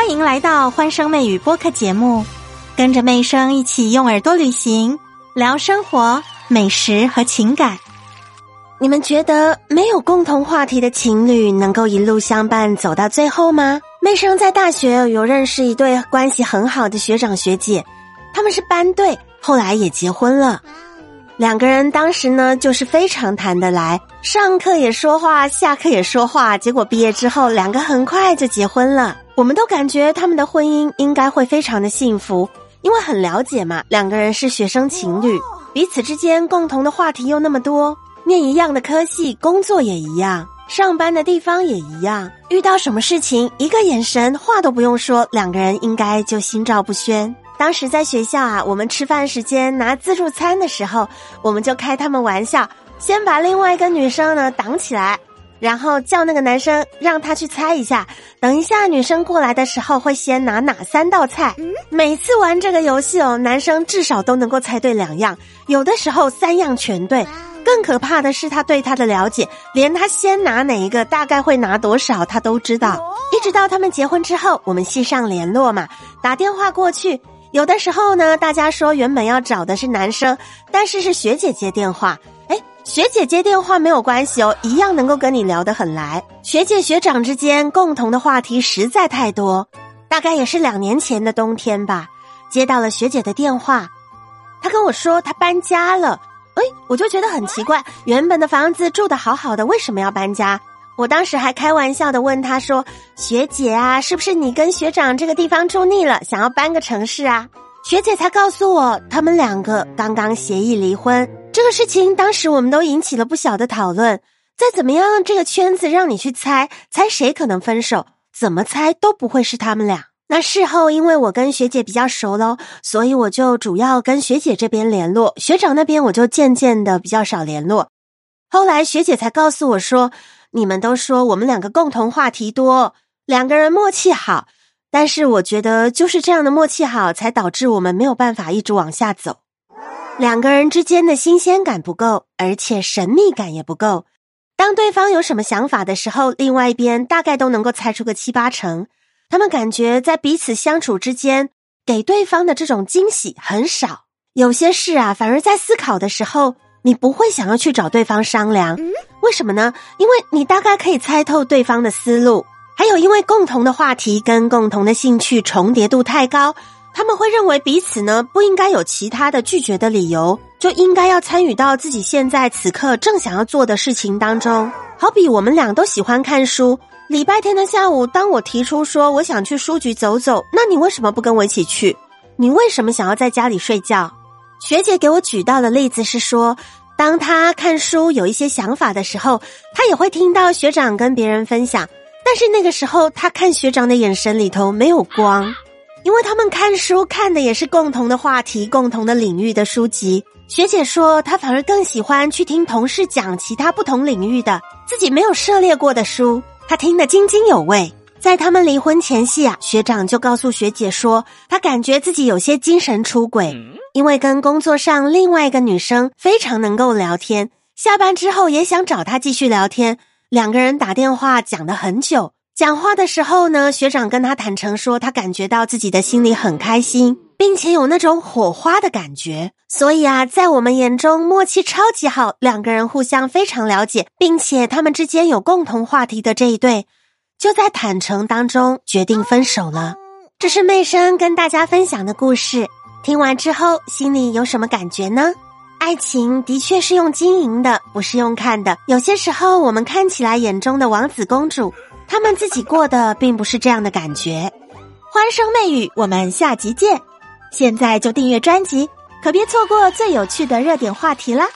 欢迎来到欢声妹语播客节目，跟着妹声一起用耳朵旅行，聊生活、美食和情感。你们觉得没有共同话题的情侣能够一路相伴走到最后吗？妹生在大学有认识一对关系很好的学长学姐，他们是班队，后来也结婚了。两个人当时呢就是非常谈得来，上课也说话，下课也说话，结果毕业之后两个很快就结婚了。我们都感觉他们的婚姻应该会非常的幸福，因为很了解嘛，两个人是学生情侣，彼此之间共同的话题又那么多，念一样的科系，工作也一样，上班的地方也一样，遇到什么事情，一个眼神，话都不用说，两个人应该就心照不宣。当时在学校啊，我们吃饭时间拿自助餐的时候，我们就开他们玩笑，先把另外一个女生呢挡起来。然后叫那个男生让他去猜一下，等一下女生过来的时候会先拿哪三道菜。每次玩这个游戏哦，男生至少都能够猜对两样，有的时候三样全对。更可怕的是他对他的了解，连他先拿哪一个，大概会拿多少，他都知道。一直到他们结婚之后，我们系上联络嘛，打电话过去。有的时候呢，大家说原本要找的是男生，但是是学姐接电话。学姐接电话没有关系哦，一样能够跟你聊得很来。学姐学长之间共同的话题实在太多，大概也是两年前的冬天吧，接到了学姐的电话，她跟我说她搬家了。哎，我就觉得很奇怪，原本的房子住的好好的，为什么要搬家？我当时还开玩笑的问她说：“学姐啊，是不是你跟学长这个地方住腻了，想要搬个城市啊？”学姐才告诉我，他们两个刚刚协议离婚。这个事情当时我们都引起了不小的讨论。再怎么样，这个圈子让你去猜猜谁可能分手，怎么猜都不会是他们俩。那事后因为我跟学姐比较熟喽，所以我就主要跟学姐这边联络，学长那边我就渐渐的比较少联络。后来学姐才告诉我说，你们都说我们两个共同话题多，两个人默契好，但是我觉得就是这样的默契好，才导致我们没有办法一直往下走。两个人之间的新鲜感不够，而且神秘感也不够。当对方有什么想法的时候，另外一边大概都能够猜出个七八成。他们感觉在彼此相处之间，给对方的这种惊喜很少。有些事啊，反而在思考的时候，你不会想要去找对方商量。为什么呢？因为你大概可以猜透对方的思路，还有因为共同的话题跟共同的兴趣重叠度太高。他们会认为彼此呢不应该有其他的拒绝的理由，就应该要参与到自己现在此刻正想要做的事情当中。好比我们俩都喜欢看书，礼拜天的下午，当我提出说我想去书局走走，那你为什么不跟我一起去？你为什么想要在家里睡觉？学姐给我举到的例子是说，当他看书有一些想法的时候，他也会听到学长跟别人分享，但是那个时候他看学长的眼神里头没有光。因为他们看书看的也是共同的话题、共同的领域的书籍。学姐说，她反而更喜欢去听同事讲其他不同领域的自己没有涉猎过的书，她听得津津有味。在他们离婚前夕啊，学长就告诉学姐说，他感觉自己有些精神出轨，因为跟工作上另外一个女生非常能够聊天，下班之后也想找她继续聊天，两个人打电话讲了很久。讲话的时候呢，学长跟他坦诚说，他感觉到自己的心里很开心，并且有那种火花的感觉。所以啊，在我们眼中默契超级好，两个人互相非常了解，并且他们之间有共同话题的这一对，就在坦诚当中决定分手了。这是妹生跟大家分享的故事，听完之后心里有什么感觉呢？爱情的确是用经营的，不是用看的。有些时候，我们看起来眼中的王子公主。他们自己过的并不是这样的感觉。欢声媚语，我们下集见！现在就订阅专辑，可别错过最有趣的热点话题啦。